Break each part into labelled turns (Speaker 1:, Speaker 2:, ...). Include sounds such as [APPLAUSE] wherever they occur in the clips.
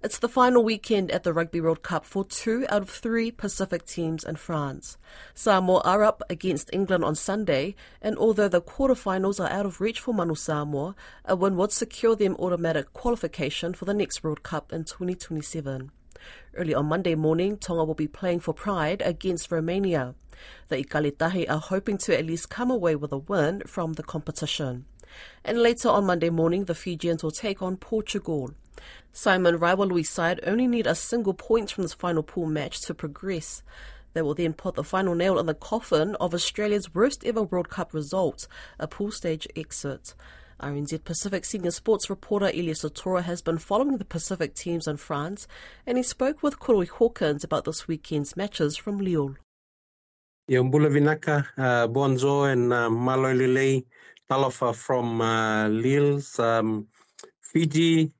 Speaker 1: It's the final weekend at the Rugby World Cup for two out of three Pacific teams in France. Samoa are up against England on Sunday, and although the quarterfinals are out of reach for Manu Samoa, a win would secure them automatic qualification for the next World Cup in 2027. Early on Monday morning, Tonga will be playing for pride against Romania. The Ikale Tahi are hoping to at least come away with a win from the competition. And later on Monday morning, the Fijians will take on Portugal. Simon Raiwalui's side only need a single point from this final pool match to progress. They will then put the final nail in the coffin of Australia's worst ever World Cup result, a pool stage exit. RNZ Pacific senior sports reporter Iliesa Tora has been following the Pacific teams in France, and he spoke with Koroi Hawkins about this weekend's matches from Lille.
Speaker 2: Yombula Vinaka, uh, Bonzo, and uh, Malolilei Talofa from uh, um, Fiji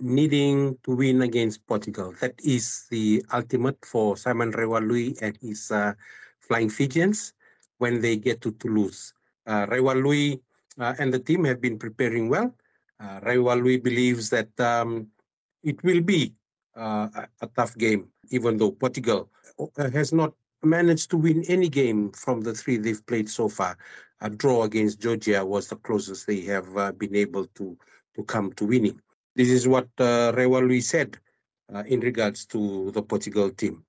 Speaker 2: needing to win against Portugal. That is the ultimate for Simon Raiwalui and his uh, Flying Fijians when they get to Toulouse. Uh, Raiwalui uh, and the team have been preparing well. Uh, Raiwalui believes that um, it will be uh, a tough game, even though Portugal uh, has not managed to win any game from the three they've played so far. A draw against Georgia was the closest they have uh, been able to, to come to winning. This is what uh, said uh, in regards to the Portugal team.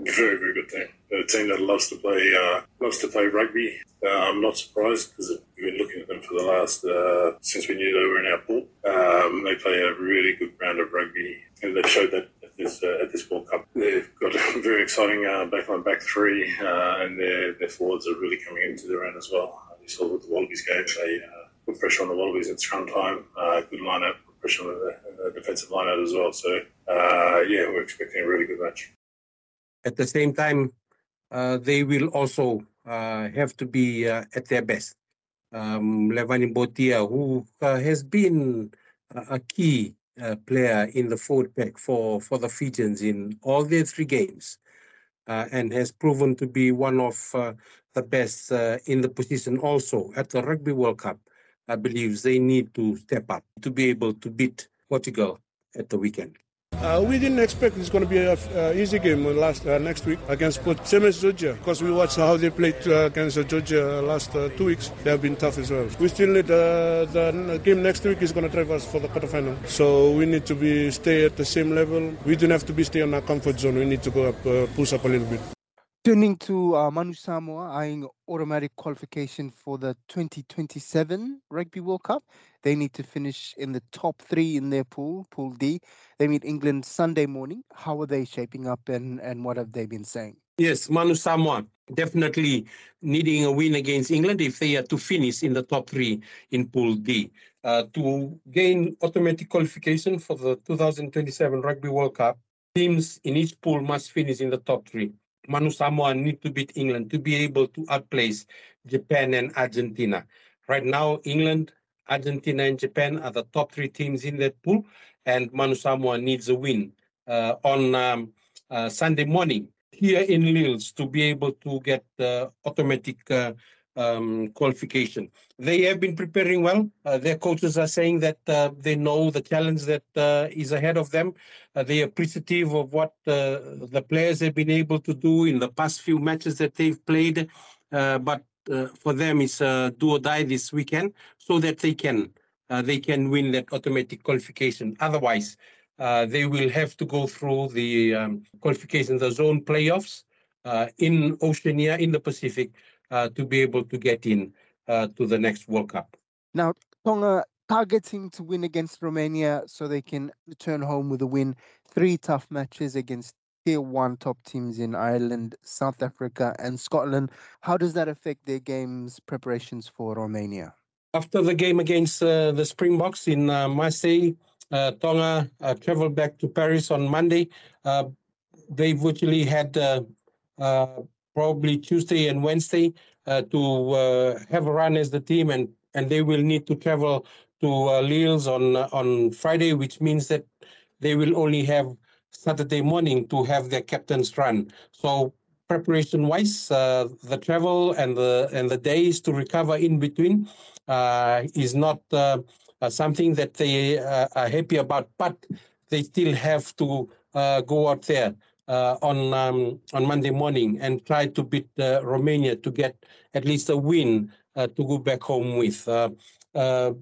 Speaker 3: Very, very good team. A team that loves to play uh, loves to play rugby. Uh, I'm not surprised because we've been looking at them for the last uh, since we knew they were in our pool. Um, they play a really good brand of rugby, and they've showed that at this uh, at this World Cup. They've got a [LAUGHS] very exciting uh, backline back three, uh, and their their forwards are really coming into their own as well. You saw with the Wallabies game, they put pressure on the Wallabies at scrum time. good lineup, pressure on the, defensive line out as well. So, uh, yeah, we're expecting a really good match.
Speaker 2: At the same time, uh, they will also uh, have to be uh, at their best. Um, Levani Botia, who uh, has been a key uh, player in the forward pack for, for the Fijians in all their three games, and has proven to be one of the best in the position also at the Rugby World Cup. I believe they need to step up to be able to beat Portugal at the weekend.
Speaker 4: Uh, we didn't expect it's going to be an uh, easy game last uh, next week against same as Georgia because we watched how they played uh, against Georgia last uh, two weeks. They have been tough as well. We still need uh, the game next week is going to drive us for the quarterfinal. So we need to be stay at the same level. We don't have to be stay on our comfort zone. We need to go up, push up a little bit.
Speaker 5: Turning to uh, Manu Samoa eyeing automatic qualification for the 2027 Rugby World Cup. They need to finish in the top three in their pool, Pool D. They meet England Sunday morning. How are they shaping up and, and what have they been saying?
Speaker 2: Yes, Manu Samoa definitely needing a win against England if they are to finish in the top three in Pool D. Uh, to gain automatic qualification for the 2027 Rugby World Cup, teams in each pool must finish in the top three. Manu Samoa need to beat England to be able to outplace Japan and Argentina. Right now, England, Argentina, and Japan are the top three teams in that pool, and Manu Samoa needs a win uh, on um, uh, Sunday morning here in Lille to be able to get the automatic uh, um, qualification. They have been preparing well. Uh, their coaches are saying that uh, they know the challenge that uh, is ahead of them. Uh, they are appreciative of what uh, the players have been able to do in the past few matches that they've played. Uh, but for them, it's do or die this weekend so that they can they can win that automatic qualification. Otherwise, they will have to go through the um, qualification, the zone playoffs in Oceania, in the Pacific, to be able to get in uh, to the next World Cup.
Speaker 5: Now, Tonga targeting to win against Romania so they can return home with a win. Three tough matches against tier one top teams in Ireland, South Africa, and Scotland. How does that affect their games preparations for Romania?
Speaker 2: After the game against uh, the Springboks in uh, Marseille, uh, Tonga uh, traveled back to Paris on Monday. they virtually had probably Tuesday and Wednesday uh, to uh, have a run as the team, and and they will need to travel to uh, Lille on on Friday, which means that they will only have Saturday morning to have their captain's run. So preparation wise, uh, the travel and the and the days to recover in between uh, is not uh, something that they are happy about. But they still have to go out there uh, on um, on Monday morning and try to beat uh, Romania to get at least a win uh, to go back home with. Uh, uh,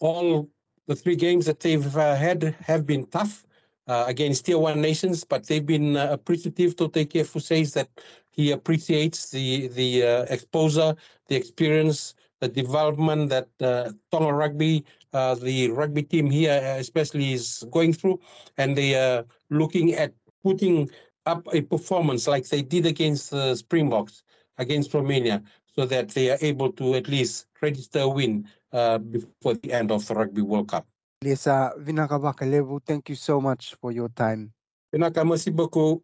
Speaker 2: all the three games that they've had have been tough against tier one nations, but they've been appreciative. Toutai Kefu says that he appreciates the the exposure, the experience, the development that uh, Tonga Rugby, uh, the rugby team here especially, is going through, and they are looking at putting up a performance like they did against the Springboks, against Romania, so that they are able to at least register a win uh, before the end of the Rugby World Cup.
Speaker 5: Lesa Vinaka Bakalevu, thank you so much for your time.
Speaker 2: Vinaka, merci beaucoup.